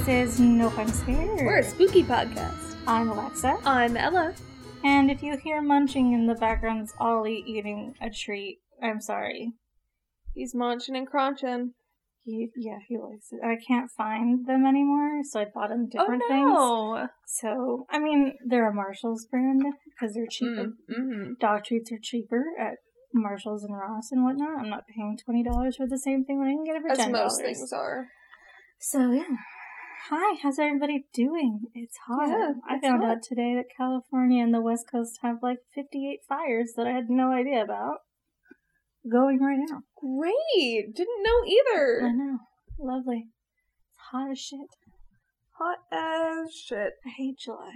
This is No Fun Scared. We're a spooky podcast. I'm Alexa. I'm Ella. And if you hear munching in the background, it's Ollie eating a treat. I'm sorry. He's munching and crunching. He, yeah, he likes it. I can't find them anymore, so I bought him different oh no! things. So, I mean, they're a Marshall's brand because they're cheaper. Mm-hmm. Dog treats are cheaper at Marshalls and Ross and whatnot. I'm not paying twenty dollars for the same thing when I can get it for As ten dollars. As most things are. So yeah. Hi, how's everybody doing? It's hot. Yeah, I it's found hot. out today that California and the West Coast have like 58 fires that I had no idea about going right now. Great! Didn't know either. I know. Lovely. It's hot as shit. Hot as shit. I hate July.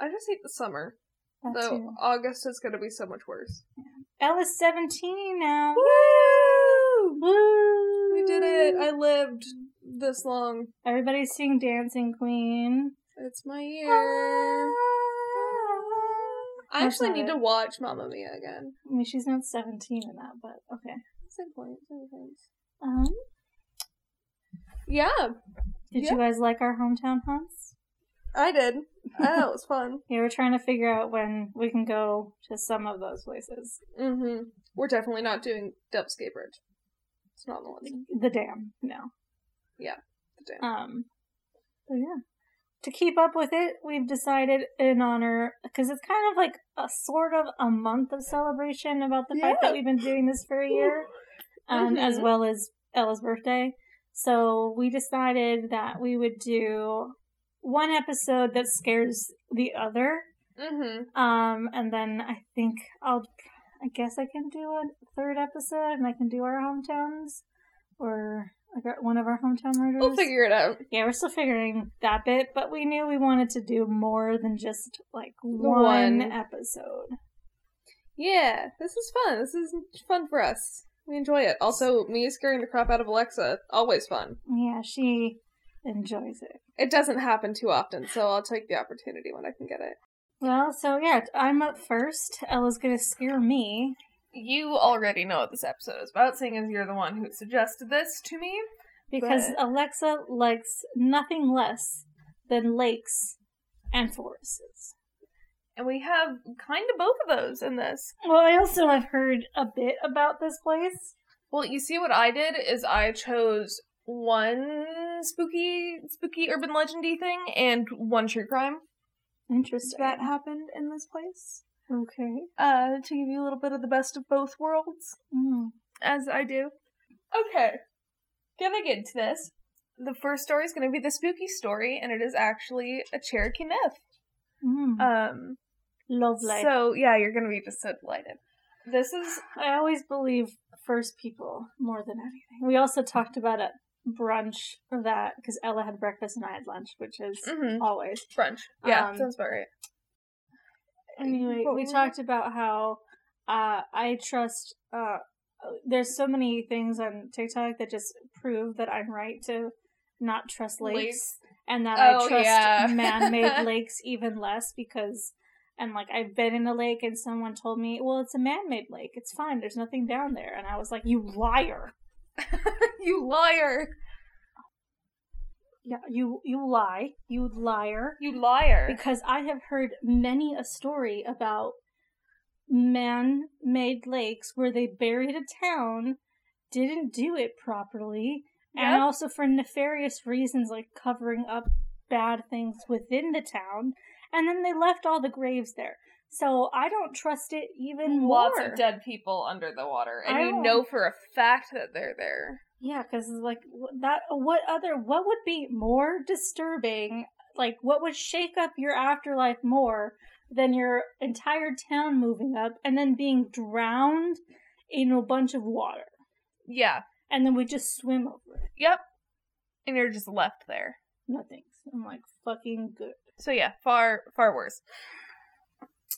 I just hate the summer. That Though too. August is gonna be so much worse. Ella's 17 now. Woo! Woo! We did it! I lived this long. Everybody's seeing Dancing Queen. It's my year. I That's actually need it. to watch Mamma Mia again. I mean, she's not 17 in that, but okay. Same point. Same point. Um, Yeah, did Yeah. you guys like our hometown hunts? I did. I thought it was fun. Yeah, we're trying to figure out when we can go to some of those places. Mm-hmm. We're definitely not doing Dubscape Bridge. It's not the one. The dam, no. Dam. Um, but yeah. To keep up with it, we've decided in honor, because it's kind of like a sort of a month of celebration about the fact that we've been doing this for a year, um, as Mhm. well as Ella's birthday. So we decided that we would do one episode that scares the other. Mm-hmm. Um, and then I think I'll, I guess I can do a third episode and I can do our hometowns or like our- one of our hometown murders. We'll figure it out. Yeah, we're still figuring that bit, but we knew we wanted to do more than just like one, One. episode. Yeah, this is fun. This is fun for us. We enjoy it. Also, me scaring the crap out of Alexa, always fun. Yeah, she enjoys it. It doesn't happen too often, so I'll take the opportunity when I can get it. Well, so yeah, I'm up first. Ella's gonna scare me. You already know what this episode is about, seeing as you're the one who suggested this to me. Because But- Alexa likes nothing less than lakes and forests. And we have kind of both of those in this. Well, I also have heard a bit about this place. Well, you see what I did is I chose one spooky spooky urban legendy thing and one true crime Interesting. that happened in this place. Okay. Uh to give you a little bit of the best of both worlds, Mm. as I do. Okay. Gonna get into this. The first story is gonna be the spooky story, and it is actually a Cherokee myth. Mm. Um Lovely. so yeah, you're gonna be just so delighted. This is I always believe first people more than anything. We also talked about at brunch that because Ella had breakfast and I had lunch, which is Mhm. always. brunch. Yeah, Um, sounds about right. Anyway, we talked about how uh, I trust. Uh, there's so many things on TikTok that just prove that I'm right to not trust lakes, Lakes. and that Oh, I trust yeah. man-made lakes even less because. And like I've been in a lake and someone told me, "Well, it's a man-made lake. It's fine. There's nothing down there." And I was like, "You liar! you liar! Yeah, you you lie, you liar!" You liar! Because I have heard many a story about man-made lakes where they buried a town, didn't do it properly, and also for nefarious reasons like covering up bad things within the town, and then they left all the graves there. So I don't trust it even more. Lots of dead people under the water, and you know for a fact that they're there. Yeah, because like that. What other? What would be more disturbing? Like, what would shake up your afterlife more than your entire town moving up and then being drowned in a bunch of water, Yeah. and then we just swim over it? Yep. And you're just left there. No thanks. I'm like fucking good. So yeah, far far worse.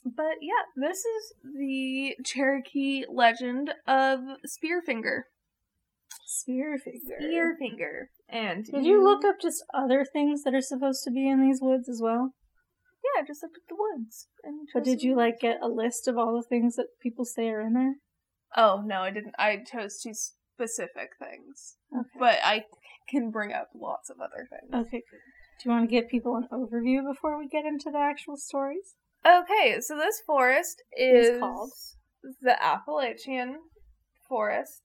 But yeah, this is the Cherokee legend of Spearfinger. Spearfinger. Spearfinger. And Did you look up just other things that are supposed to be in these woods as well? Yeah, I just looked at the woods. And But did you like get a list of all the things that people say are in there? Oh no, I didn't. I chose two specific things, Okay. but I can bring up lots of other things. Okay. Do you want to give people an overview before we get into the actual stories? Okay, so this forest is, Is called? the Appalachian Forest.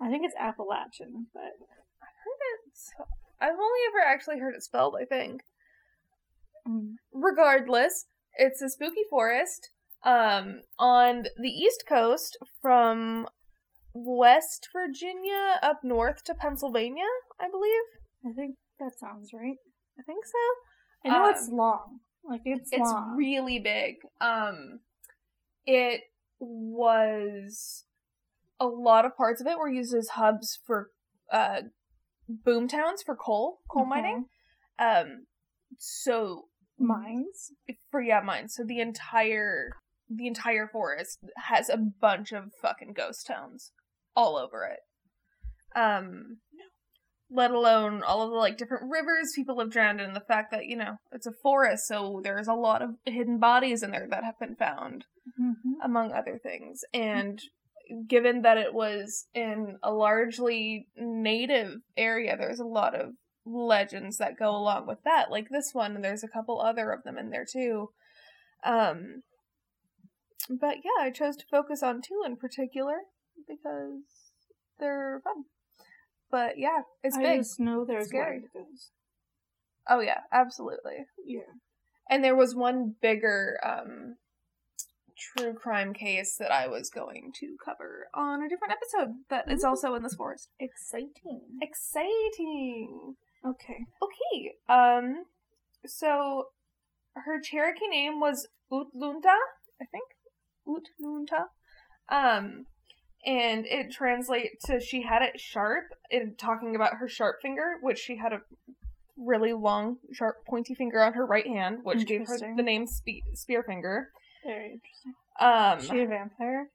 I think it's Appalachian, but I heard it's. I've only ever actually heard it spelled. I think. mm, regardless, it's a spooky forest um on the east coast from West Virginia up north to Pennsylvania, I believe. I think that sounds right. I think so. I know it's Um, long. Like it's, It's long. really big. Um it was a lot of parts of it were used as hubs for uh boom towns for coal, coal Okay. mining. Um so Mines. for yeah mines. so the entire the entire forest has a bunch of fucking ghost towns all over it um let alone all of the like different rivers people have drowned in the fact that you know it's a forest so there's a lot of hidden bodies in there that have been found Mm-hmm. among other things and given that it was in a largely native area there's a lot of legends that go along with that like this one and there's a couple other of them in there too. Um but yeah i chose to focus on two in particular because they're fun. But yeah it's I big. just know there's Scary. Oh yeah absolutely. Yeah. and there was one bigger um true crime case that I was going to cover on a different episode that is also in this forest. Exciting. Exciting. Okay. Okay. Um so her Cherokee name was Utlunta, I think. Utlunta. Um and it translates to she had it sharp in talking about her sharp finger, which she had a really long, sharp, pointy finger on her right hand, which gave her the name spe- spear finger. Very interesting. Um, Is she a vampire?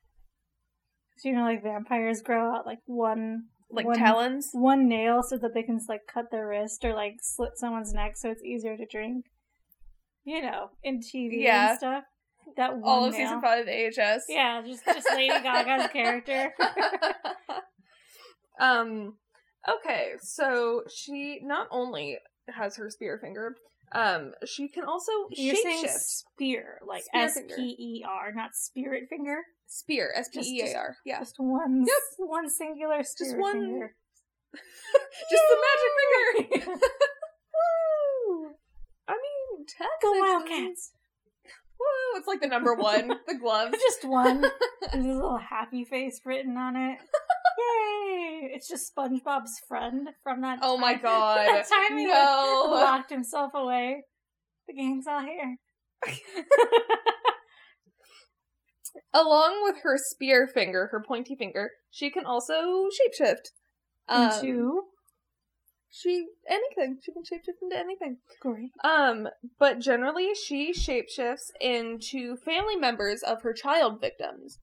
'Cause you know, like vampires grow out like one like one, talons. one nail so that they can like cut their wrist or like slit someone's neck so it's easier to drink. You know, in TV Yeah. and stuff. That one All of nail. season five of AHS. Yeah, just just Lady Gaga's character. um okay so she not only has her spear finger um she can also You're saying shapeshift spear, like Spear S finger. P E R, not spirit finger. spear s-p-e-a-r yeah Just one, Yep. one singular spirit one- finger. just the magic finger Woo! i mean Go technically Wildcats! Woo! it's like the number one the glove Just one. There's a little happy face written on it. Yay! It's just SpongeBob's friend from that. oh my time- god that time he no locked himself away. The gang's all here. along with her spear finger her pointy finger she can also shapeshift um, Into She anything. She can shapeshift into anything. great. Um, but generally she shapeshifts into family members of her child victims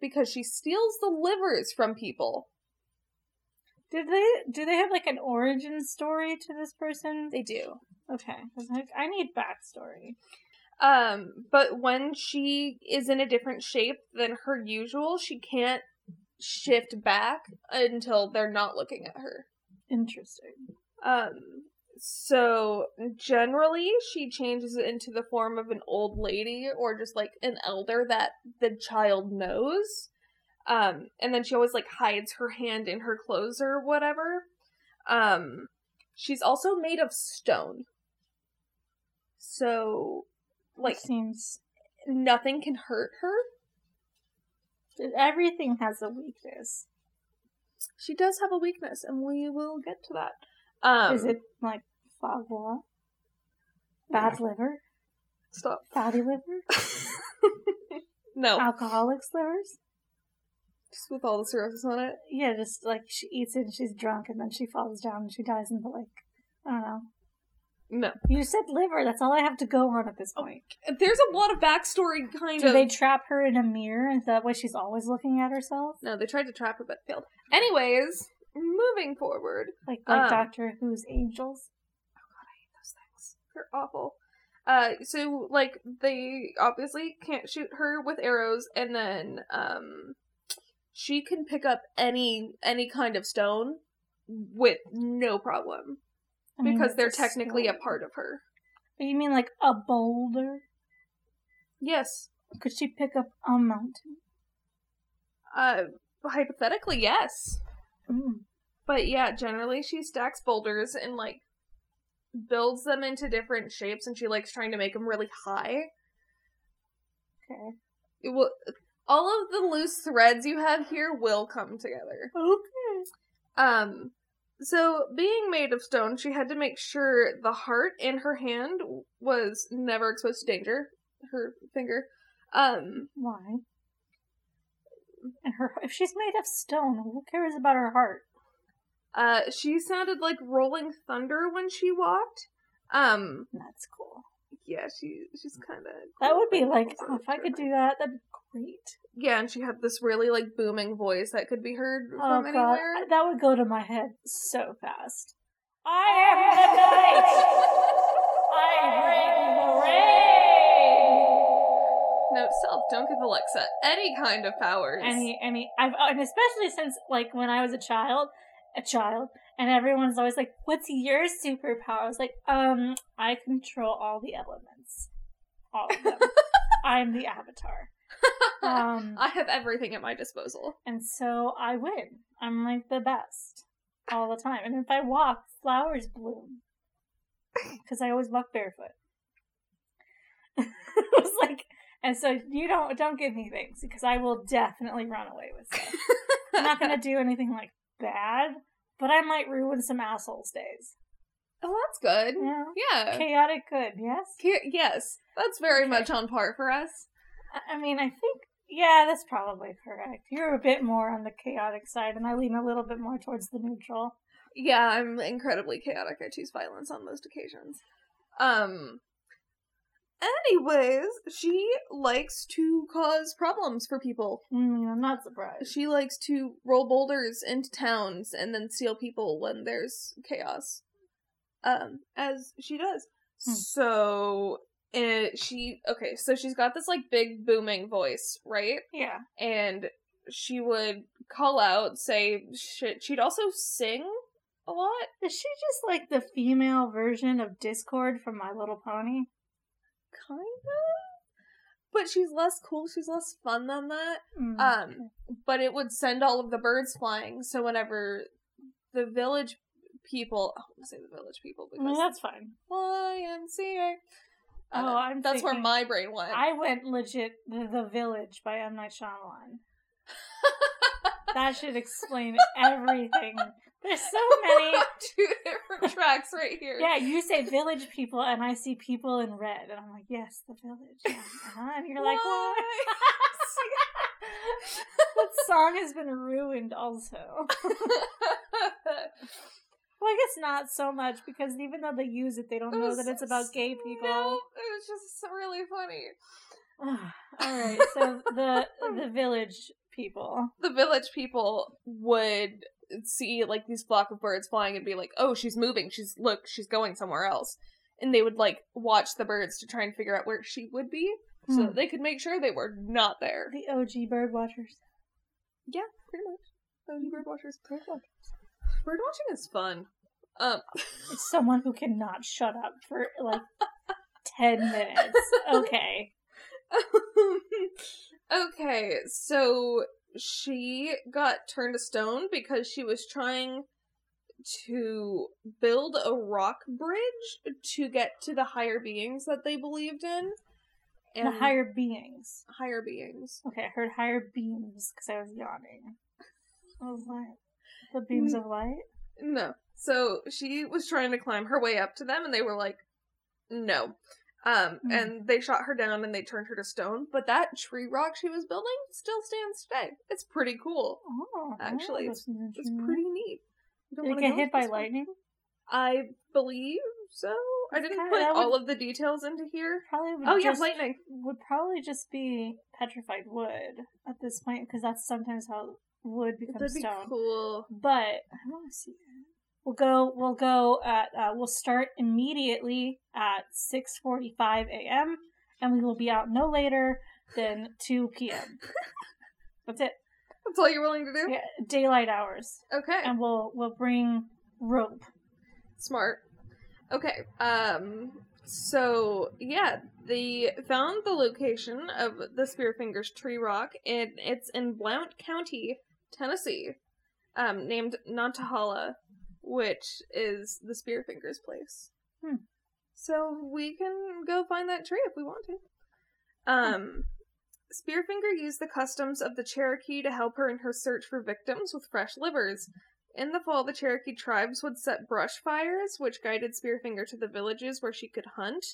because she steals the livers from people. Did they do they have like an origin story to this person? They do. Okay, I need backstory. Um, but when she is in a different shape than her usual, she can't shift back until they're not looking at her. Interesting. Um, so generally she changes it into the form of an old lady or just like an elder that the child knows. Um, and then she always like hides her hand in her clothes or whatever. Um, she's also made of stone. So, like, seems nothing can hurt her. everything has a weakness. She does have a weakness, and we will get to that. Um, Is it like foie? Bad liver? Stop. Fatty liver? no, Alcoholics livers? just with all the cirrhosis on it. Yeah, just like she eats it and she's drunk and then she falls down and she dies in the lake. I don't know. No. You said liver. That's all I have to go on at this point. There's a lot of backstory kind Do of. they trap her in a mirror? Is that why she's always looking at herself? No, they tried to trap her but failed. Anyways, moving forward. Like like Um, Doctor Who's angels? Oh God, I hate those things. They're awful. Uh, so, like, they obviously can't shoot her with arrows, and then, um, she can pick up any, any kind of stone with no problem I mean, because they're technically a stone. part of her. But you mean like a boulder? Yes. Could she pick up a mountain? Uh, hypothetically, yes. Mm. But yeah, generally she stacks boulders and like builds them into different shapes, and she likes trying to make them really high. Okay. It will. All of the loose threads you have here will come together. Okay. Um, so being made of stone, she had to make sure the heart in her hand was never exposed to danger. Her finger. Um, Why? And her, if she's made of stone, who cares about her heart? uh, she sounded like rolling thunder when she walked. Um, That's cool. yeah, she she's kind of. That would be like, oh, if I could do that, that'd be great. Yeah, and she had this really like booming voice that could be heard Oh from god, anywhere. that would go to my head so fast. I am the night. I bring Note self, don't give Alexa any kind of powers. Any, any, I've, and especially since like when I was a child, a child, and everyone's always like, "What's your superpower?" I was like, "Um, I control all the elements, all of them. I'm the avatar." Um, I have everything at my disposal. and so I win. I'm like the best all the time. And if I walk, flowers bloom because I always walk barefoot. it was like, and so you don't don't give me things because I will definitely run away with stuff. I'm not gonna do anything like bad, but I might ruin some assholes' days. Oh, that's good. Yeah, Yeah. chaotic good. Yes. Yes, that's very Okay. much on par for us. I mean, I think yeah, that's probably correct. You're a bit more on the chaotic side, and I lean a little bit more towards the neutral. Yeah, I'm incredibly chaotic. I choose violence on most occasions. Um. Anyways, she likes to cause problems for people. Mm, I'm not surprised. She likes to roll boulders into towns and then steal people when there's chaos. Um, as she does. Hmm. So, uh, she okay. So she's got this like big booming voice, right? Yeah. and she would call out, say shit. She'd also sing a lot. Is she just like the female version of Discord from My Little Pony? Kind of. But she's less cool, she's less fun than that. Mm, Um. But it would send all of the birds flying, so whenever the village people I want to say the village people mean, because that's fine. YMCA. Uh, Oh, I'm that's where my brain went. I went legit the, the Village by M Night Shyamalan. That should explain everything. There's so many. Two different tracks right here. Yeah, you say village people, and I see people in red, and I'm like, yes, the village. Yeah. Uh-huh. And you're like, Why? what? that song has been ruined, also. Well, I guess not so much because even though they use it, they don't It know that it's about gay people. No, it was just really funny. All right, so the the village people. The village people would see like these flock of birds flying and be like, "Oh, she's moving. She's look, she's going somewhere else." And they would like watch the birds to try and figure out where she would be, so Hmm. that they could make sure they were not there. The OG bird watchers. Yeah, pretty much. Those bird watchers. Bird watchers. Bird watching is fun. Um, It's someone who cannot shut up for like ten minutes. Okay. okay, so she got turned to stone because she was trying to build a rock bridge to get to the higher beings that they believed in. And the higher beings. higher beings. Okay, I heard higher beams because I was yawning. I was like, the beams of light. No. So she was trying to climb her way up to them and they were like, no. Um, Hmm. and they shot her down and they turned her to stone. But that tree rock she was building still stands today. It's pretty cool. Oh, Actually, It's interesting pretty neat. You Did it get hit by lightning? I believe so. I didn't kinda- put all would- of the details into here. Probably would Oh yeah, lightning. would probably just be petrified wood at this point because that's sometimes how wood becomes That'd be stone. cool. But I want to see it. We'll go. We'll go at. Uh, we'll start immediately at six forty-five a.m. and we will be out no later than two p.m. That's it. That's all you're willing to do? Yeah, daylight hours, Okay. and we'll we'll bring rope. Smart. Okay. Um so yeah, they found the location of the Spearfingers tree rock and it's in Blount County, Tennessee. Um named Nantahala, which is the Spearfingers place. Hmm. So we can go find that tree if we want to. Um Spearfinger used the customs of the Cherokee to help her in her search for victims with fresh livers. In the fall, the Cherokee tribes would set brush fires, which guided Spearfinger to the villages where she could hunt.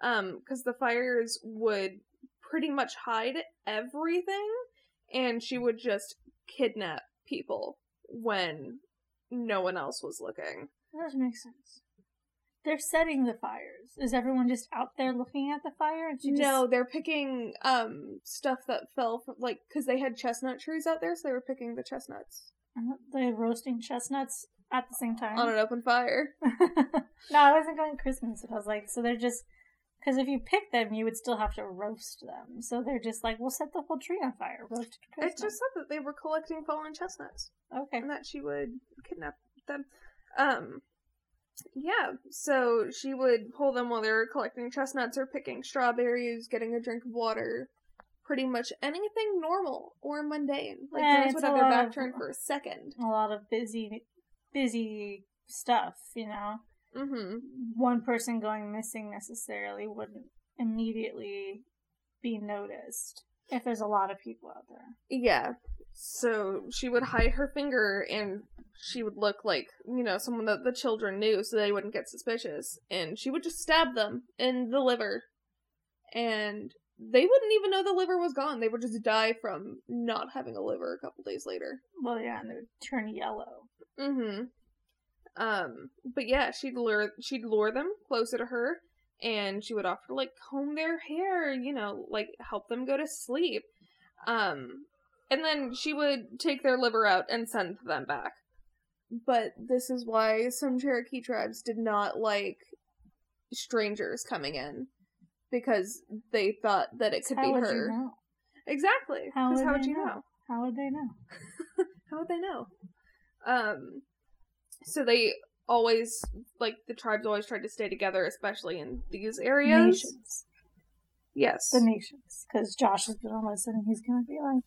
Because the fires would pretty much hide everything, and she would just kidnap people when no one else was looking. That doesn't make sense. They're setting the fires. Is everyone just out there looking at the fire? And she just... No, they're picking um stuff that fell from like because they had chestnut trees out there, so they were picking the chestnuts Uh, They're roasting chestnuts at the same time. on an open fire. no, I wasn't going Christmas. but I was like, so they're just because if you pick them, you would still have to roast them. So they're just like, we'll set the whole tree on fire. Roast It just said that they were collecting fallen chestnuts. okay. and that she would kidnap them. Um, yeah, so she would pull them while they were collecting chestnuts or picking strawberries, getting a drink of water, pretty much anything normal or mundane. Like Yeah, it's would have their back of- turned for a second. A lot of busy, busy stuff. You know, Mm-hmm. one person going missing necessarily wouldn't immediately be noticed if there's a lot of people out there. Yeah. So she would hide her finger and she would look like, you know, someone that the children knew so they wouldn't get suspicious. And she would just stab them in the liver. And they wouldn't even know the liver was gone. They would just die from not having a liver a couple days later. Well, yeah, and they would turn yellow. Mm-hmm. Um, but yeah, she'd lure she'd lure them closer to her and she would offer to like comb their hair, you know, like help them go to sleep. Um and then she would take their liver out and send them back. But this is why some Cherokee tribes did not like strangers coming in because they thought that it could How be would her. you know? Exactly. How would how would you know? know? How would they know? How would they know? Um, so they always like the tribes always tried to stay together, especially in these areas. Nations. Yes. The nations. Because Josh is going to listen and he's going to be like,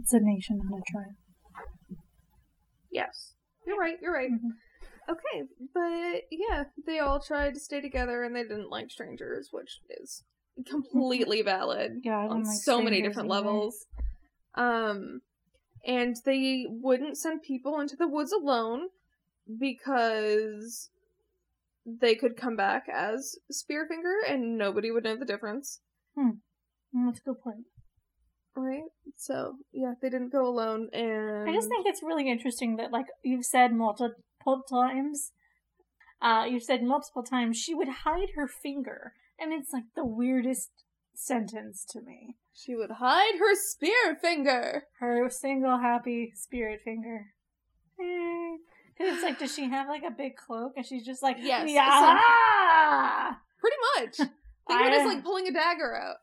it's a nation, not a tribe. yes. You're right. You're right. Mhm. Okay, but yeah, they all tried to stay together, and they didn't like strangers, which is completely valid Yeah, on like so many different either. levels. Um, and they wouldn't send people into the woods alone because they could come back as Spearfinger, and nobody would know the difference. Mm, That's a good point. Right? So yeah, they didn't go alone, and I just think it's really interesting that, like, you've said multiple times, uh, you've said multiple times, she would hide her finger. And it's like the weirdest sentence to me. she would hide her Spearfinger. Her single happy spirit finger. Because it's like, does she have like a big cloak? And she's just like, Yes, yeah. Pretty much. Think of it as like pulling a dagger out.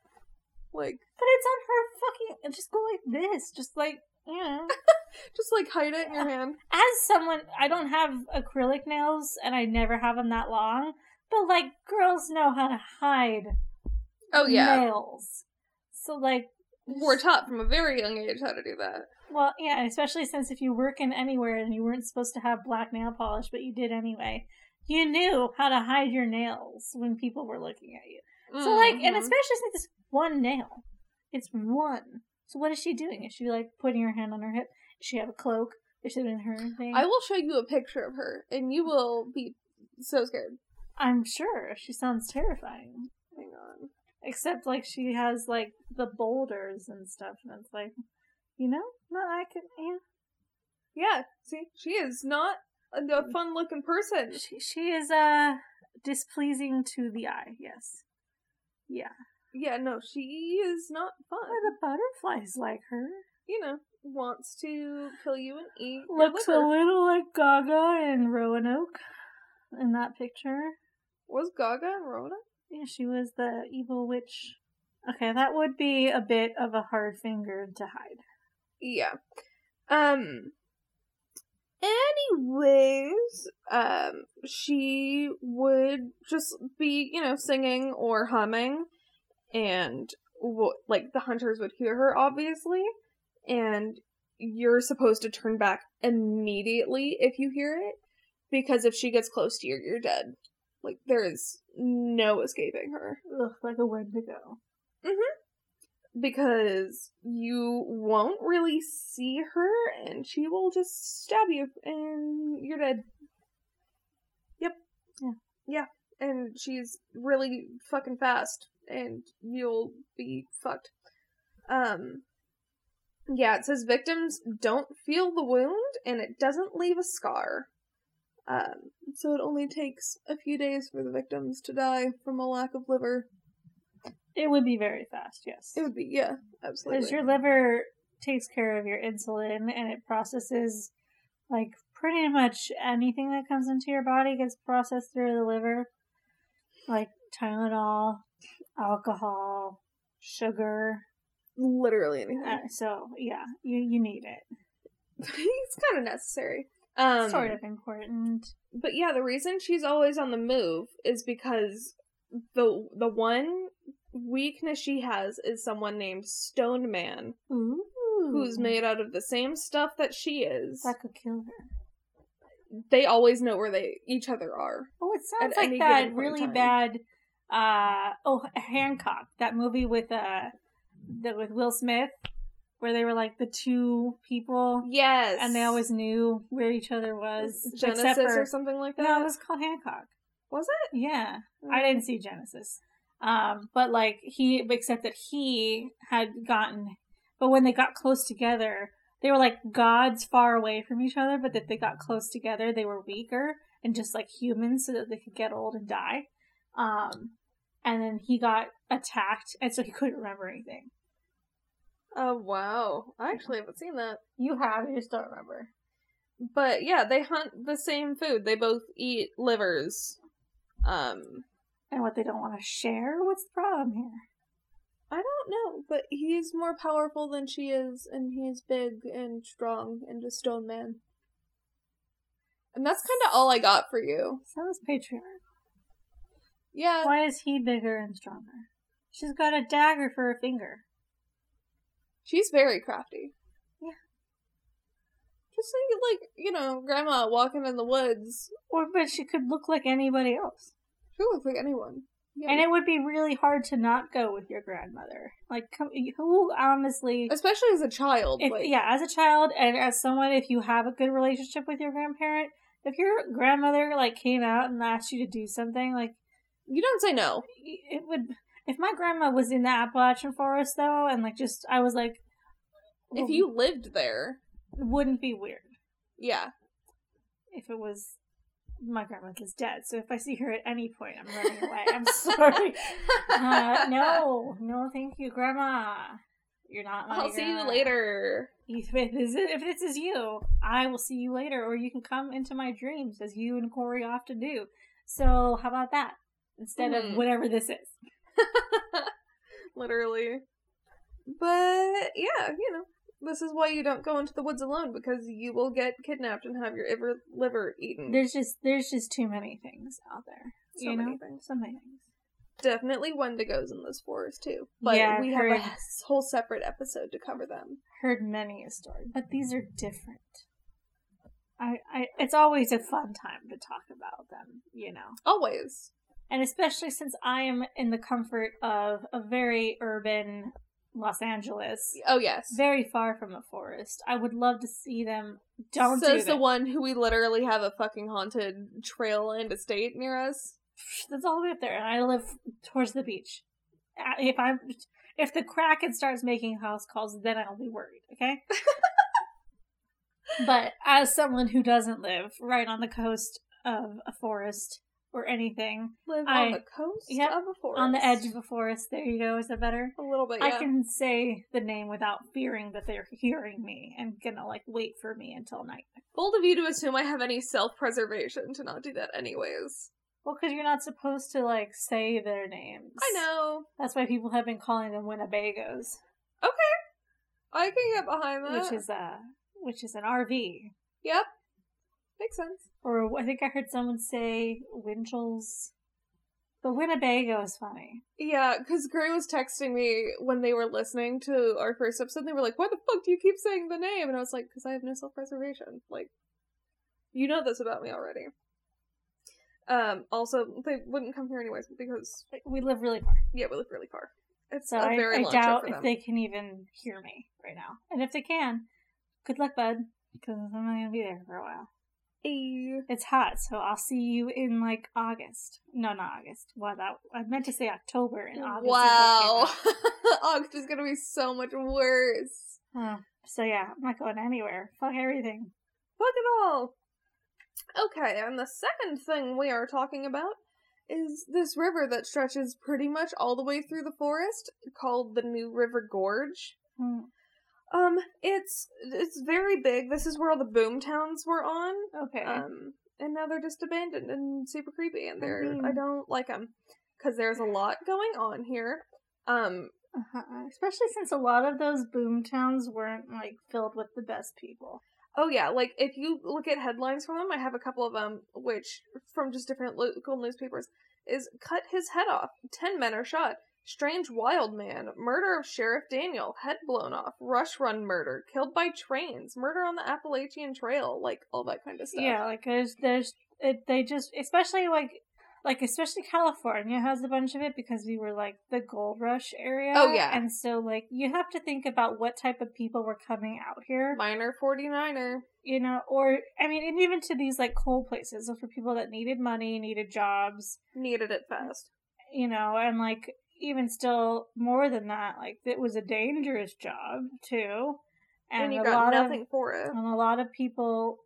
Like, But it's on her fucking. Just go like this. Just like, yeah. just like hide it in your hand. As someone, I don't have acrylic nails and I never have them that long. But like, girls know how to hide Oh yeah, nails. So like, we're taught from a very young age how to do that. Well, yeah, especially since if you work in anywhere and you weren't supposed to have black nail polish, but you did anyway, you knew how to hide your nails when people were looking at you. So like, and Mhm. especially since it's one nail, it's one. So what is she doing? Is she like putting her hand on her hip? Does she have a cloak? Is it in her thing? I will show you a picture of her, and you will be so scared. I'm sure she sounds terrifying. Hang on. Except like she has like the boulders and stuff, and it's like, you know, no, I can. Yeah, Yeah, see, she is not a, a fun-looking person. she she is uh displeasing to the eye. Yes. Yeah. Yeah, no, she is not fun. Why the butterflies like her? You know, wants to kill you and eat. Looks a little like Gaga and Roanoke in that picture. Was Gaga and Rhoda? Yeah, she was the evil witch. Okay, that would be a bit of a hard finger to hide. Yeah. Um anyways, um she would just be, you know, singing or humming and w- like the hunters would hear her obviously and you're supposed to turn back immediately if you hear it because if she gets close to you you're dead. Like there is no escaping her. Ugh, like a Wendigo. Because you won't really see her and she will just stab you and you're dead. Yep. Yeah. Yeah. And she's really fucking fast and you'll be fucked. Um yeah, it says victims don't feel the wound and it doesn't leave a scar. Um so it only takes a few days for the victims to die from a lack of liver. It would be very fast, yes. It would be yeah, absolutely. Because your liver takes care of your insulin and it processes like pretty much anything that comes into your body gets processed through the liver. Like Tylenol, alcohol, sugar. literally anything. Uh, so yeah, you you need it. it's kind of necessary. Um, sort of important. But yeah, the reason she's always on the move is because the the one weakness she has is someone named Stone Man, Ooh. who's made out of the same stuff that she is. That could kill her. They always know where they each other are. Oh, it sounds like that given point in really bad. Uh oh, Hancock, that movie with uh, the with Will Smith, where they were like the two people, Yes, and they always knew where each other was. Genesis for- or something like that. No, it was called Hancock. was it? Yeah, I didn't see Genesis. Um, but like he, except that he had gotten, but when they got close together, they were like gods far away from each other. But that they got close together, they were weaker and just like humans, so that they could get old and die. Um, and then he got attacked, and so he couldn't remember anything. Oh wow! I actually haven't seen that. You have, you just don't remember. But yeah, they hunt the same food. They both eat livers. Um, And what they don't want to share. What's the problem here? I don't know, but he's more powerful than she is, and he's big and strong and a stone man. And that's kind of all I got for you. So is patriarch. Yeah, Why is he bigger and stronger? She's got a dagger for a finger. she's very crafty. Yeah. Just like, like you know, Grandma walking in the woods. Or, but she could look like anybody else. She looks like anyone. Yeah. And it would be really hard to not go with your grandmother. Like, come, who honestly, especially as a child. if, like, yeah, as a child and as someone, if you have a good relationship with your grandparent, if your grandmother like came out and asked you to do something, like you don't say no. it would. If my grandma was in the Appalachian forest though, and like just I was like, If you lived there, it wouldn't be weird yeah. if it was my grandmother's dead. So if I see her at any point, I'm running away. I'm sorry. Uh, no, no, thank you, Grandma. You're not. My I'll see you later. If this, is, if this is you, I will see you later, or you can come into my dreams as you and Corey often do. So how about that instead Mhm. of whatever this is? Literally. But yeah, you know, this is why you don't go into the woods alone because you will get kidnapped and have your liver, liver eaten. There's just there's just too many things out there. So you many know, things. so many things. Definitely Wendigos in this forest too. But Yeah, we I've a whole separate episode to cover them. Heard many a story, but these are different. I, I, it's always a fun time to talk about them. You know. Always. And especially since I am in the comfort of a very urban Los Angeles, Oh yes. very far from a forest, I would love to see them. Don't do Says that. the one who we literally have a fucking haunted trail and estate near us. That's all the way up there, and I live towards the beach. If I'm, if the Kraken starts making house calls, then I'll be worried. Okay. but as someone who doesn't live right on the coast of a forest or anything, Live I- on the coast Yep, of a forest. on the edge of a forest, there you go. Is that better? a little bit. Yeah. I can say the name without fearing that they're hearing me and gonna like wait for me until night. Bold of you to assume I have any self-preservation to not do that, anyways. Well, because you're not supposed to like say their names. I know. That's why people have been calling them Winnebagos. Okay, I can get behind that. which is a which is an RV. Yep. Makes sense. Or I think I heard someone say Winchell's. But Winnebago is funny. Yeah, because Gray was texting me when they were listening to our first episode. They were like, "Why the fuck do you keep saying the name?" And I was like, "Because I have no self-preservation. Like, you know this about me already." Um. Also, they wouldn't come here anyways because We live really far. yeah, we live really far. It's So I, very I doubt if they can even hear me right now. And if they can, good luck, bud. Because I'm not gonna be there for a while. It's hot, so I'll see you in like August. No, not August. Wow, that I meant to say October and August. is Wow, out. August is gonna be so much worse. Oh, so yeah, I'm not going anywhere. Fuck everything. Fuck it all. Okay, and the second thing we are talking about is this river that stretches pretty much all the way through the forest, called the New River Gorge. Hmm. Um, it's it's very big. This is where all the boom towns were on. Okay. Um, and now they're just abandoned and super creepy, and they're Mhm. I don't like them because there's a lot going on here. Um, uh-huh. Especially since a lot of those boom towns weren't like filled with the best people. Oh yeah, like if you look at headlines from them, I have a couple of them, which from just different local newspapers, is cut his head off. Ten men are shot. Strange wild man. Murder of Sheriff Daniel. Head blown off. Rush run murder. Killed by trains. Murder on the Appalachian Trail. Like all that kind of stuff. Yeah, like there's there's it, they just especially like like especially California has a bunch of it because we were like the gold rush area. Oh, yeah. and so like you have to think about what type of people were coming out here, Miner 49er. you know, or I mean, and even to these like coal places, so for people that needed money, needed jobs, Needed it fast. you know, and like even still more than that, like it was a dangerous job too, And, and, you a got lot of nothing for it. and a lot of people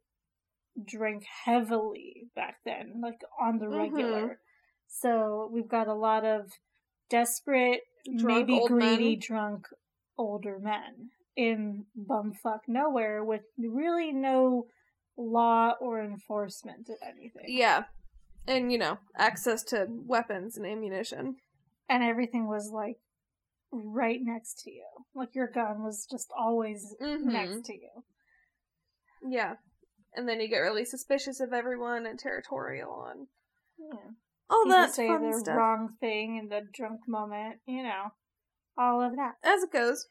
drank heavily back then, like on the Mhm. regular. So we've got a lot of desperate, Drunk maybe greedy, men. drunk older men in bumfuck nowhere with really no law or enforcement of anything. Yeah. And, you know, access to weapons and ammunition. And everything was like right next to you. Like your gun was just always Mhm. next to you. Yeah. And then you get really suspicious of everyone and territorial and Yeah. all People that say the stuff. wrong thing in the drunk moment, you know, all of that. As it goes.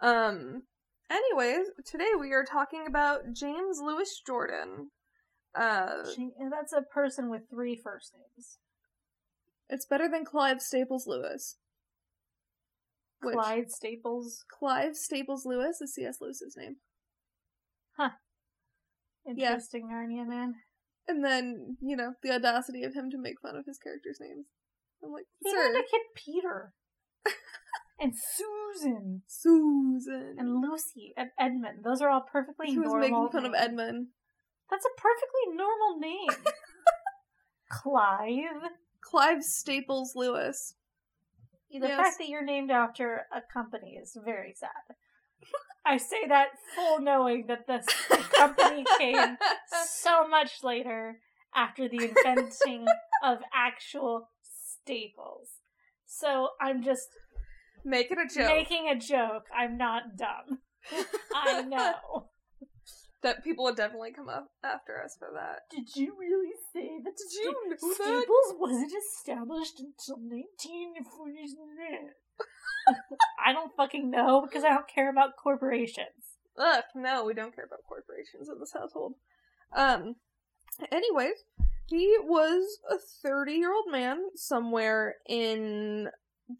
Um anyways, today we are talking about James Lewis Jordan. Uh She, and that's a person with three first names. It's better than Clive Staples Lewis. Which- Clyde Staples. Clive Staples Lewis is C.S. Lewis's name. Huh. Interesting Narnia man. And then, you know, the audacity of him to make fun of his characters' names. I'm like, He sir, a kid Peter. and Susan. Susan. And Lucy and Edmund. Those are all perfectly he was making fun of. Edmund. That's a perfectly normal name. Clive. Clive Staples Lewis. The Yes. fact that you're named after a company is very sad. I say that full knowing that this company came so much later after the inventing of actual staples. So I'm just Make it a joke. making a joke. I'm not dumb. I know. That people would definitely come up after us for that. Did you really say that Did you know that? Staples wasn't established until 1949? I don't fucking know because I don't care about corporations. Ugh, no, we don't care about corporations in this household. Um, anyways, he was a 30 year old man somewhere in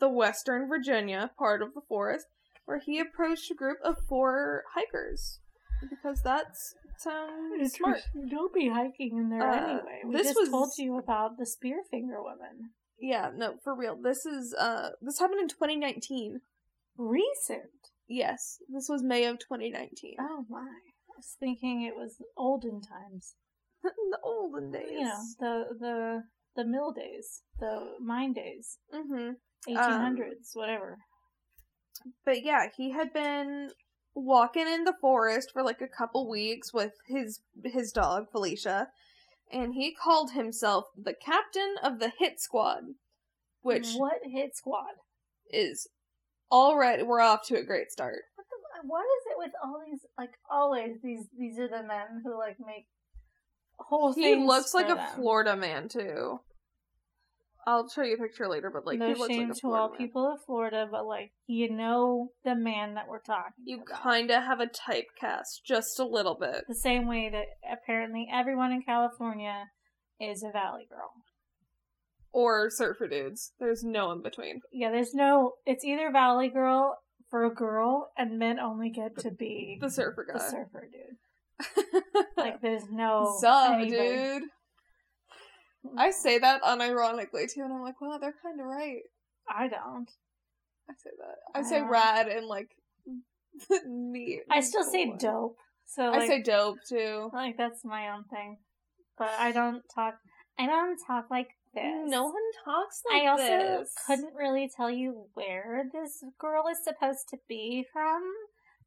the western Virginia part of the forest where he approached a group of four hikers. Because that's sounds smart. Don't be hiking in there Uh, anyway. We this just was- told you about the Spearfinger woman. Yeah, no, for real. This is, uh, this happened in 2019. Recent. Yes, this was May of 2019. Oh my. I was thinking it was olden times. the olden days. You know, the the the mill days, the mine days, Mm-hmm. eighteen hundreds, whatever. But yeah, he had been walking in the forest for like a couple weeks with his his dog Felicia, and he called himself the captain of the hit squad, which what hit squad? is already we're off to a great start. what is it with all these like always these these are the men who like make whole he looks like for a. Florida man too. I'll show you a picture later, but like no he looks shame like a to all man. people of Florida, but like you know the man that we're talking You about. kind of have a typecast, just a little bit. the same way that apparently everyone in California is a valley girl. Or surfer dudes. There's no in between. Yeah, there's no. It's either valley girl for a girl, and men only get to be The surfer guy, the surfer dude. Like there's no Zuh, dude. I say that unironically too, and I'm like, wow, they're kind of right. I don't. I say that. I I say don't. rad and like neat. I still say dope. So I say dope too. like that's my own thing. But I don't talk. I don't talk like this. No one talks like I also this. couldn't really tell you where this girl is supposed to be from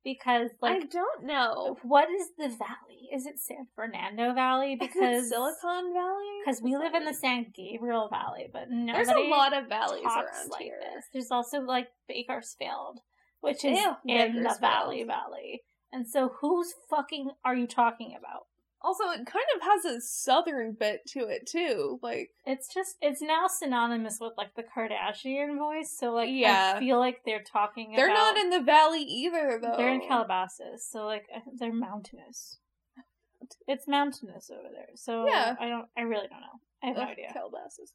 because, like I don't know. what is the valley? Is it San Fernando Valley? Because Silicon Valley. because we live in the San Gabriel Valley, but nobody There's a lot of valleys around like here. this. There's also like Bakersfield, which is Ew, in the Valley Valley. And so, whose fucking are you talking about? Also, it kind of has a southern bit to it too. Like, It's just it's now synonymous with like the Kardashian voice. So like Yeah. I feel like they're talking. they're about, not in the valley either, though. They're in Calabasas, so like uh, they're mountainous. It's mountainous over there. So Yeah. I don't. I really don't know. I have no Ugh, idea. Calabasas.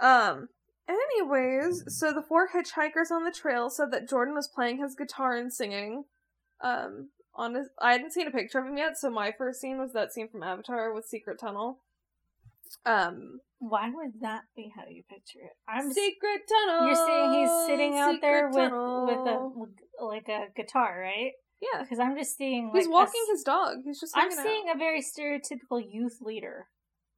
Um. Anyways, so the four hitchhikers on the trail said that Jordan was playing his guitar and singing. Um. On his, I hadn't seen a picture of him yet, so my first scene was that scene from Avatar with Secret Tunnel. Um. Why would that be how you picture it? I'm. Secret Tunnel. You're saying he's sitting out there with Tunnel. with a with, like a guitar, right? yeah. Because I'm just seeing. Like He's walking s- his dog. He's just. I'm hanging out. seeing a very stereotypical youth leader,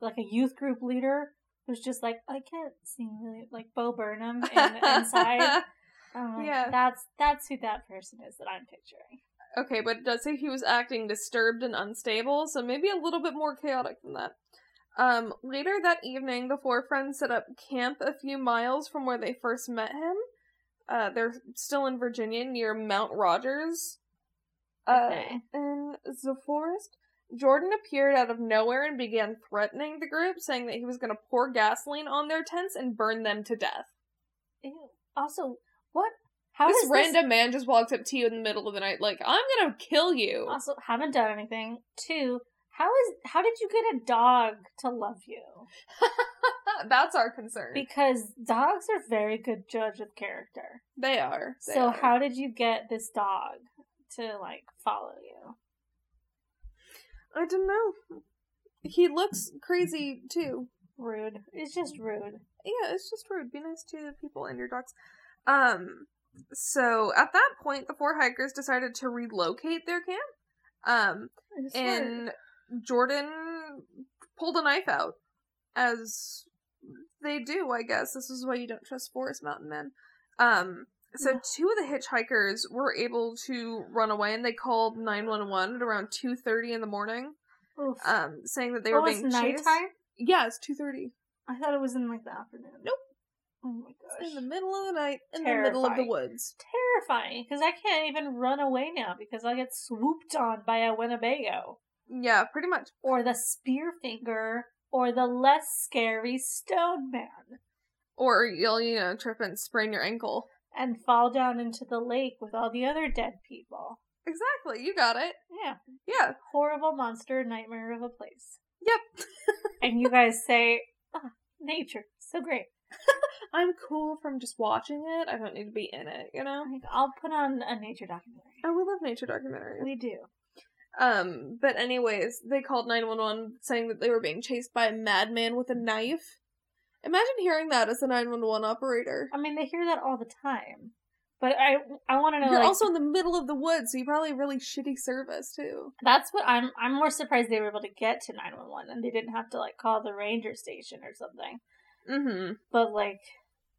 like a youth group leader who's just like, I can't sing really like Bo Burnham in, inside. Um, Yeah. that's that's who that person is that I'm picturing. Okay, but it does say he was acting disturbed and unstable, so maybe a little bit more chaotic than that. Um, later that evening, the four friends set up camp a few miles from where they first met him. Uh, they're still in Virginia near Mount Rogers. Uh, Okay. in the forest. Jordan appeared out of nowhere and began threatening the group, saying that he was going to pour gasoline on their tents and burn them to death. Ew. Also, what? How this random man just walks up to you in the middle of the night, like, I'm to kill you. Also, haven't done anything. Two. How is how did you get a dog to love you? That's our concern. Because dogs are very good judge of character. They are. They so are. how did you get this dog to like follow you? I don't know. He looks crazy too. Rude. It's just rude. Yeah, it's just rude. Be nice to people and your dogs. Um. So at that point, the four hikers decided to relocate their camp. Um, and Jordan pulled a knife out, as they do. I guess this is why you don't trust Forest Mountain men. Um. So Yeah. two of the hitchhikers were able to run away, and they called nine one one at around two thirty in the morning. Oof. um, saying that they What were was being chased. nighttime? Yeah, it's two thirty. I thought it was in like the afternoon. Nope. Oh my gosh. In the middle of the night, in the middle of the woods. Terrifying because I can't even run away now because I get swooped on by a Winnebago Yeah, pretty much. or the Spearfinger or the less scary Stone Man Or you'll, you know, trip and sprain your ankle. and fall down into the lake with all the other dead people. Exactly, you got it. Yeah. Yeah. Horrible monster nightmare of a place. Yep. And you guys say, ah, nature, so great. I'm cool from just watching it. I don't need to be in it, you know? Like, I'll put on a nature documentary. Oh, we love nature documentaries. We do. Um, but anyways, they called 911 saying that they were being chased by a madman with a knife. Imagine hearing that as a 911 operator. I mean, they hear that all the time. But I, I want to know. You're like, also in the middle of the woods, so you probably really shitty service too. That's what I'm. I'm more surprised they were able to get to nine one one and they didn't have to like call the ranger station or something. Mm-hmm. But like,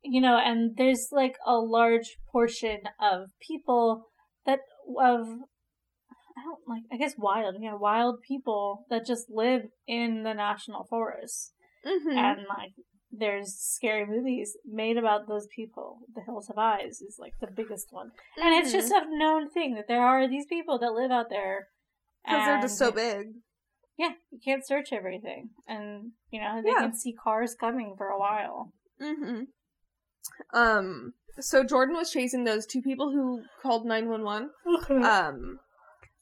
you know, and there's like a large portion of people that of I don't like. I guess wild, yeah, wild people that just live in the national forest Mm-hmm. and like there's scary movies made about those people. The Hills Have Eyes is like the biggest one, and it's just Mm-hmm. a known thing that there are these people that live out there because they're just so big. Yeah, you can't search everything, and you know they Yeah. can see cars coming for a while. Mm-hmm. Um. So Jordan was chasing those two people who called nine one one. Um,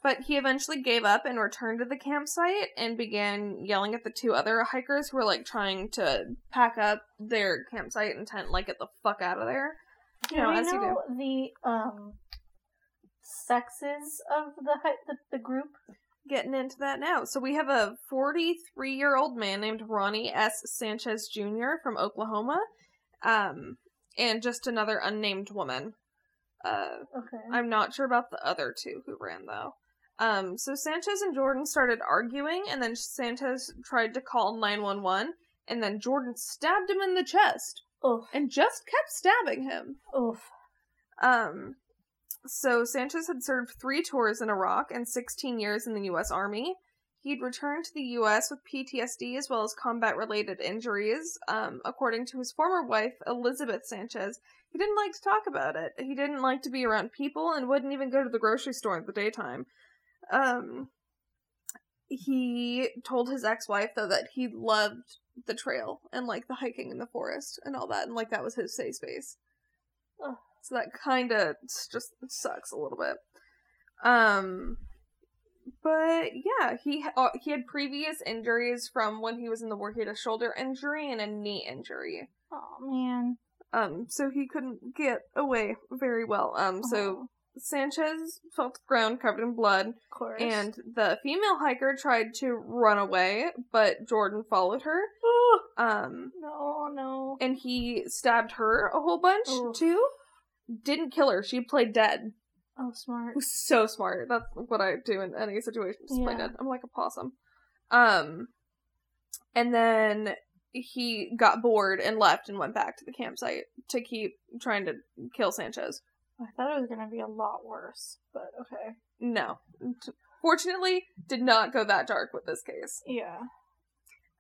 but he eventually gave up and returned to the campsite and began yelling at the two other hikers who were like trying to pack up their campsite and tent, like get the fuck out of there. Do You know, we as you do. know the um sexes of the the, the group? Getting into that now. So we have a 43 year old man named Ronnie S. Sanchez Jr. from Oklahoma, um, and just another unnamed woman. Uh, Okay. I'm not sure about the other two who ran though. Um, so Sanchez and Jordan started arguing, and then Sanchez tried to call 911, and then Jordan stabbed him in the chest Oof. and just kept stabbing him. Oof. Um, so Sanchez had served three tours in Iraq and 16 years in the U.S. Army. He'd returned to the U.S. with PTSD as well as combat-related injuries. Um, according to his former wife, Elizabeth Sanchez, he didn't like to talk about it. He didn't like to be around people and wouldn't even go to the grocery store in the daytime. Um, he told his ex-wife though that he loved the trail and like the hiking in the forest and all that, and like that was his safe space. Ugh. So that kind of just sucks a little bit. Um, but yeah, he uh, he had previous injuries from when he was in the war. He had a shoulder injury and a knee injury. Oh man. Um, so he couldn't get away very well. Um, so Oh, Sanchez fell to the ground covered in blood, of course. and the female hiker tried to run away, but Jordan followed her. Oh, Um, no, no. and he stabbed her a whole bunch Oof. too. Didn't kill her. She played dead. Oh, smart. was so smart. That's what I do in any situation. Just play dead. I'm like a possum. Um, and then he got bored and left and went back to the campsite to keep trying to kill Sanchez. I thought it was gonna be a lot worse, but okay. No, fortunately, did not go that dark with this case. Yeah.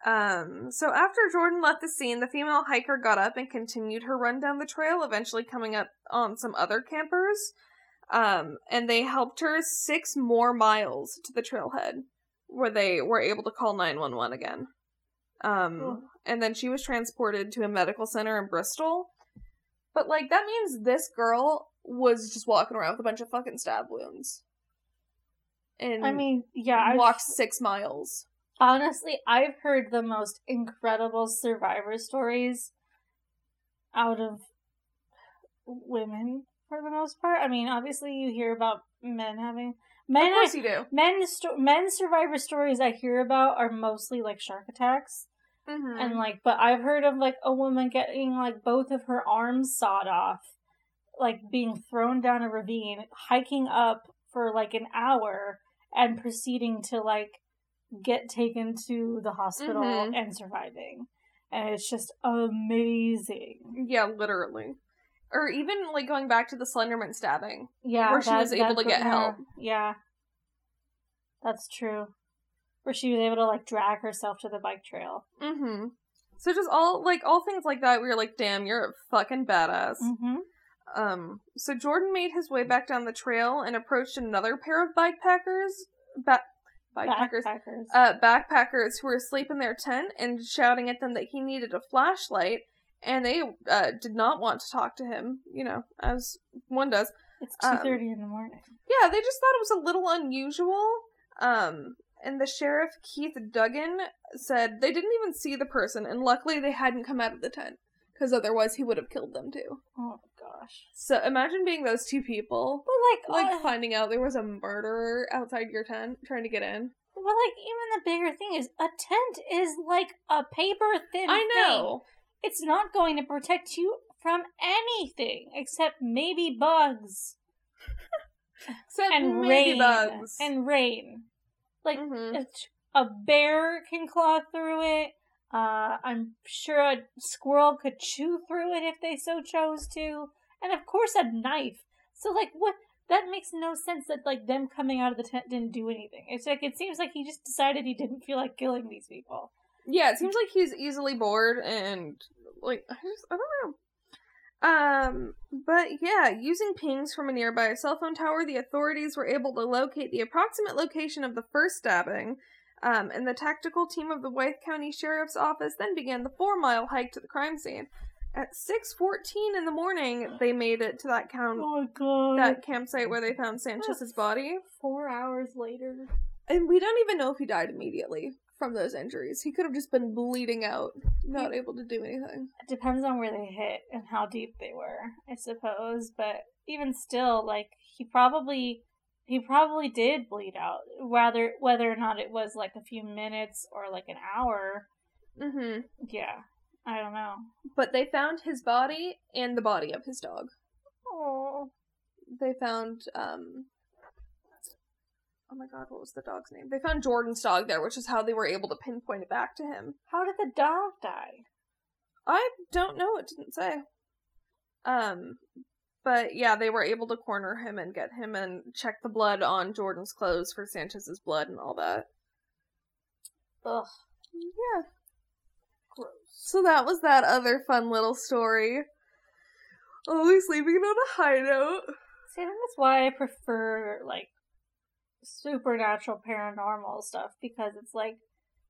Um, so after Jordan left the scene, the female hiker got up and continued her run down the trail, eventually coming up on some other campers. Um, and they helped her six more miles to the trailhead, where they were able to call 911 again. Um, and then she was transported to a medical center in Bristol. But, like, that means this girl was just walking around with a bunch of fucking stab wounds. And I mean, yeah. I've, walked six miles. Honestly, I've heard the most incredible survivor stories out of women for the most part. I mean, obviously, you hear about men having men. of course you do. Men, sto- men survivor stories I hear about are mostly like shark attacks. Mm-hmm. and like but i've heard of like a woman getting like both of her arms sawed off like being thrown down a ravine hiking up for like an hour and proceeding to like get taken to the hospital Mhm. and surviving and it's just amazing Yeah, literally. Or even like going back to the Slenderman stabbing. yeah Where she was able to get yeah, help. yeah that's true where she was able to like drag herself to the bike trail Mm-hmm. So just all like all things like that we you're like, damn, you're a fucking badass. mm-hmm. Um so Jordan made his way back down the trail and approached another pair of bikepackers back bikepackers. backpackers Uh backpackers who were asleep in their tent and shouting at them that he needed a flashlight and they uh did not want to talk to him, you know, as one does. it's um, 2.30 in the morning Yeah, they just thought it was a little unusual. Um, and the sheriff, Keith Dunagan, said they didn't even see the person, and luckily they hadn't come out of the tent, because otherwise he would have killed them too. oh gosh So imagine being those two people, But like, like uh, finding out there was a murderer outside your tent trying to get in. but like, even the bigger thing is a tent is like a paper thin. I thing. know. it's not going to protect you from anything except maybe bugs Except and maybe rain bugs. and rain. Like Mhm. it's- a bear can claw through it. Uh, I'm sure a squirrel could chew through it if they so chose to, and of course a knife. So like, what? That makes no sense. That like them coming out of the tent didn't do anything. It's like it seems like he just decided he didn't feel like killing these people. Yeah, it seems like he's easily bored and like I just I don't know. Um, but yeah, using pings from a nearby cell phone tower, the authorities were able to locate the approximate location of the first stabbing. Um, and the tactical team of the Wythe County Sheriff's Office then began the four-mile hike to the crime scene. At 6:14 in the morning, they made it to that count Oh my god. that campsite where they found Sanchez's body. Four hours later. And we don't even know if he died immediately from those injuries. He could have just been bleeding out, not able to do anything. It depends on where they hit and how deep they were, I suppose. But even still, like he probably he probably did bleed out. Whether whether or not it was like a few minutes or like an hour, Mm-hmm. yeah, I don't know. But they found his body and the body of his dog. Oh, They found um Oh my god, what was the dog's name? They found Jordan's dog there, which is how they were able to pinpoint it back to him. how did the dog die? I don't know, it didn't say. Um but yeah, they were able to corner him and get him and check the blood on Jordan's clothes for Sanchez's blood and all that. Ugh, Yeah. Gross. So that was that other fun little story. Always leaving it on a high note. See, I think that's why I prefer like supernatural paranormal stuff because it's like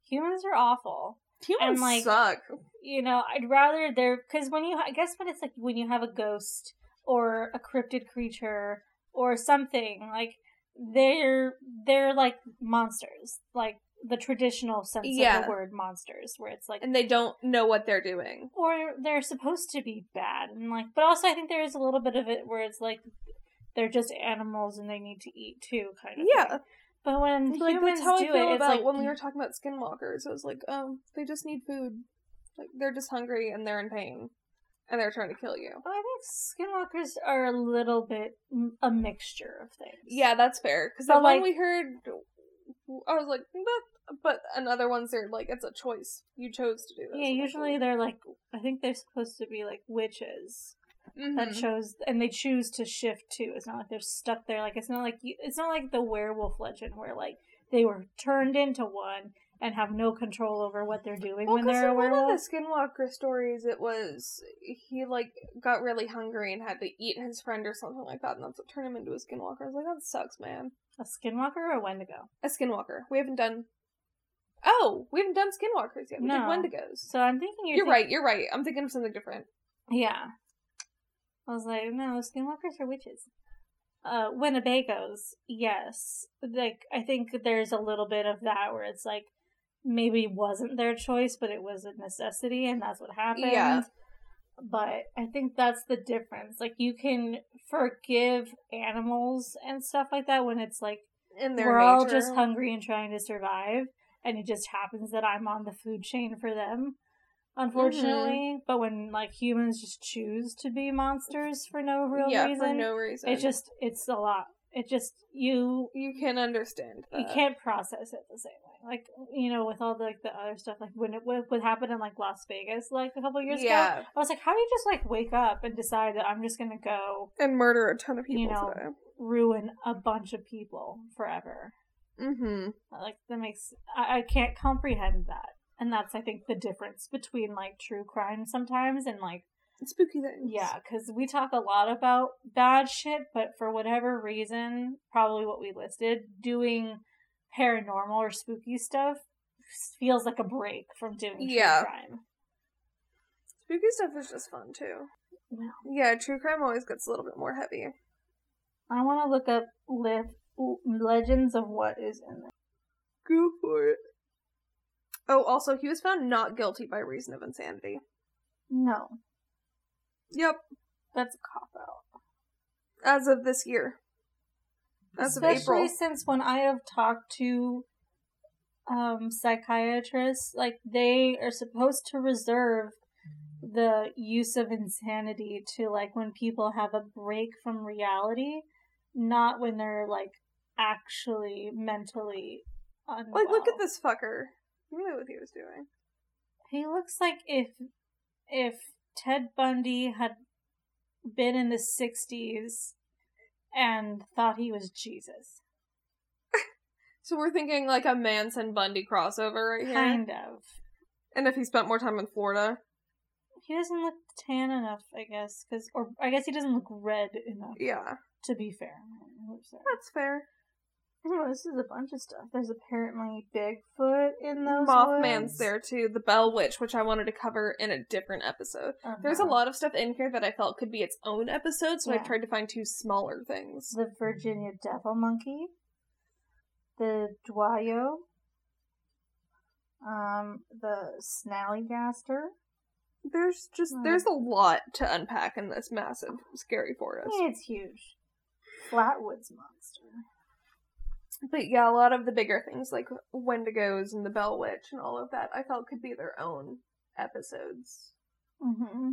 humans are awful. Humans like, suck. you know, I'd rather there because when you, I guess when it's like when you have a ghost or a cryptid creature or something like they're they're like monsters, like the traditional sense of the word monsters, where it's like And they don't know what they're doing. or they're supposed to be bad and like, but also I think there is a little bit of it where it's like they're just animals and they need to eat too, kind of. Yeah. thing. But when Like humans that's how do I feel it, it's about like when we were talking about skinwalkers. It was like, um, they just need food. Like they're just hungry and they're in pain, and they're trying to kill you. Well, I think skinwalkers are a little bit a mixture of things. Yeah, that's fair. Because But, the one we heard, I was like, that. But another ones are like, it's a choice. You chose to do this. Yeah, usually they're like I think they're supposed to be like witches that Mhm. chose and they choose to shift too. It's not like they're stuck there. Like it's not like you, it's not like the werewolf legend where like they were turned into one and have no control over what they're doing Well, when they're a in one of the Skinwalker stories, it was he like got really hungry and had to eat his friend or something like that, and that's what turned him into a Skinwalker. I was like, that sucks, man. A skinwalker or a wendigo? A Skinwalker. We haven't done. Oh, we haven't done Skinwalkers yet. We No. did Wendigos. So I'm thinking you're, You're think- right. You're right. I'm thinking of something different. Yeah. I was like, no, skinwalkers are witches. Uh, Winnebagos, yes. Like, I think there's a little bit of that where it's like, maybe wasn't their choice, but it was a necessity, and that's what happened. Yeah. But I think that's the difference. Like, you can forgive animals and stuff like that when it's like, In their we're all just hungry and trying to survive, and it just happens that I'm on the food chain for them, mm-hmm. unfortunately. But when like humans just choose to be monsters for no real yeah, reason, for no reason. it just it's a lot. It just you you can't understand. That. you can't process it the same way. Like you know, with all the like the other stuff, like when it what, what happened in like Las Vegas like a couple years ago. Yeah, I was like, how do you just like wake up and decide that I'm just gonna go and murder a ton of people You know, today. ruin a bunch of people forever? Mm-hmm. Like that makes I, I can't comprehend that, and that's I think the difference between like true crime sometimes and like Spooky things. yeah, because we talk a lot about bad shit, but for whatever reason, probably what we listed, doing paranormal or spooky stuff feels like a break from doing true Yeah. crime. Spooky stuff is just fun too. Yeah. Yeah, true crime always gets a little bit more heavy. I want to look up li- legends of what is in there. Go for it. Oh, also, he was found not guilty by reason of insanity. No, Yep, that's a cop out. as of this year. As Especially of April. since when I have talked to um psychiatrists, like they are supposed to reserve the use of insanity to like when people have a break from reality, not when they're like actually mentally unwell. Like, look at this fucker. You knew what he was doing. He looks like if if Ted Bundy had been in the 60s and thought he was Jesus. So we're thinking like a Manson Bundy crossover right here. Kind of. And if he spent more time in Florida. he doesn't look tan enough, I guess, because or I guess he doesn't look red enough. Yeah, To be fair, That's sorry. Oh, this is a bunch of stuff. There's apparently Bigfoot in those. Mothman's woods. there too. The Bell Witch, which I wanted to cover in a different episode. There's a Uh-huh. lot of stuff in here that I felt could be its own episode, so Yeah. I've tried to find two smaller things. The Virginia Devil Monkey, the Dwayyo, um, the Snallygaster. There's just Hmm. there's a lot to unpack in this massive scary forest. It's huge. Flatwoods Monster. But yeah, a lot of the bigger things like Wendigos and the Bell Witch and all of that I felt could be their own episodes. Mm-hmm.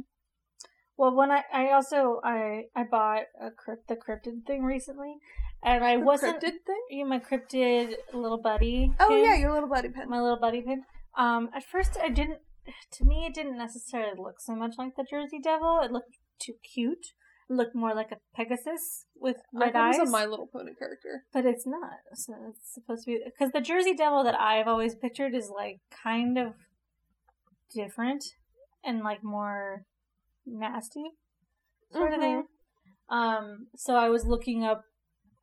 Well, when I I also I I bought a crypt the cryptid thing recently, and I The wasn't cryptid thing? you know, my cryptid little buddy. Oh pin? yeah, your little buddy pin. my little buddy pin. Um, at first I didn't. To me, it didn't necessarily look so much like the Jersey Devil. It looked too cute. Looked more like a Pegasus with red thought eyes. it was a My Little Pony character. but it's not. So it's supposed to be because the Jersey Devil that I've always pictured is like kind of different and like more nasty sort of thing. Um, so I was looking up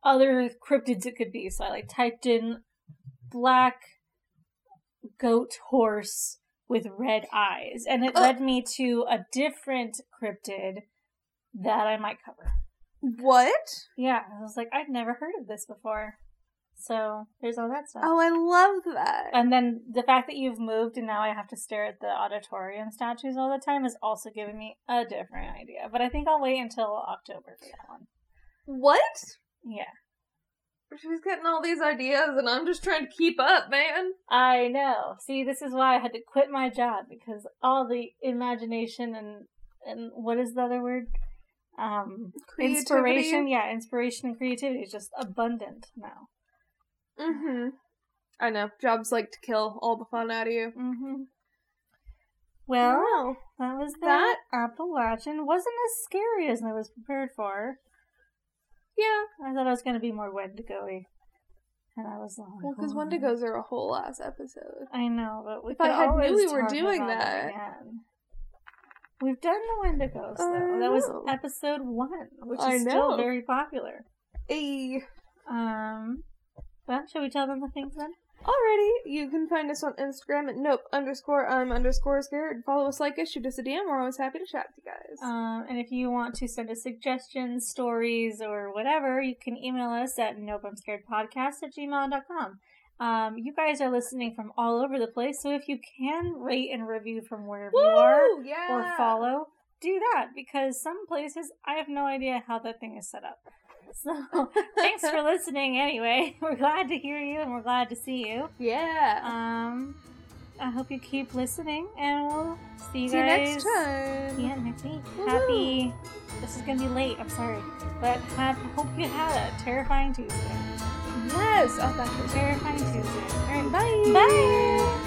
other cryptids it could be. So I like typed in black goat horse with red eyes, and it Oh. led me to a different cryptid that I might cover. What? Yeah, I was like, I'd never heard of this before. So there's all that stuff. Oh, I love that. And then the fact that you've moved and now I have to stare at the auditorium statues all the time is also giving me a different idea. But I think I'll wait until October for that one. what? Yeah. She's getting all these ideas and I'm just trying to keep up, man. I know. See, this is why I had to quit my job because all the imagination and and what is the other word? Um inspiration, yeah, inspiration and creativity is just abundant now. Mm-hmm. I know. Jobs like to kill all the fun out of you. mm-hmm Well, Wow. that was That- that Appalachian wasn't as scary as I was prepared for. Yeah. I thought I was going to be more Wendigo-y. And I was like, Well, because "Oh." Wendigos are a whole ass episode. I know, but we If I had knew we were doing that. again. We've done the Wendigos, though. That was episode one, which I is know. still very popular. Hey. Um, well, shall we tell them the things then? Alrighty, you can find us on Instagram at nope underscore um underscore scared. Follow us, like us, shoot us a DM. We're always happy to chat with you guys. Um, and if you want to send us suggestions, stories, or whatever, you can email us at nopeimscaredpodcast at gmail.com. Um, you guys are listening from all over the place, so if you can rate and review from wherever you are Yeah. or follow, do that because some places I have no idea how that thing is set up. So thanks for listening anyway. We're glad to hear you and we're glad to see you. Yeah. Um, I hope you keep listening and we'll see you See you guys next time. yeah, next week. Woohoo. Happy. This is gonna be late. I'm sorry, but have hope you had a terrifying Tuesday. Yes. Oh, gosh. We're kind Tuesday. All right. Bye. Bye.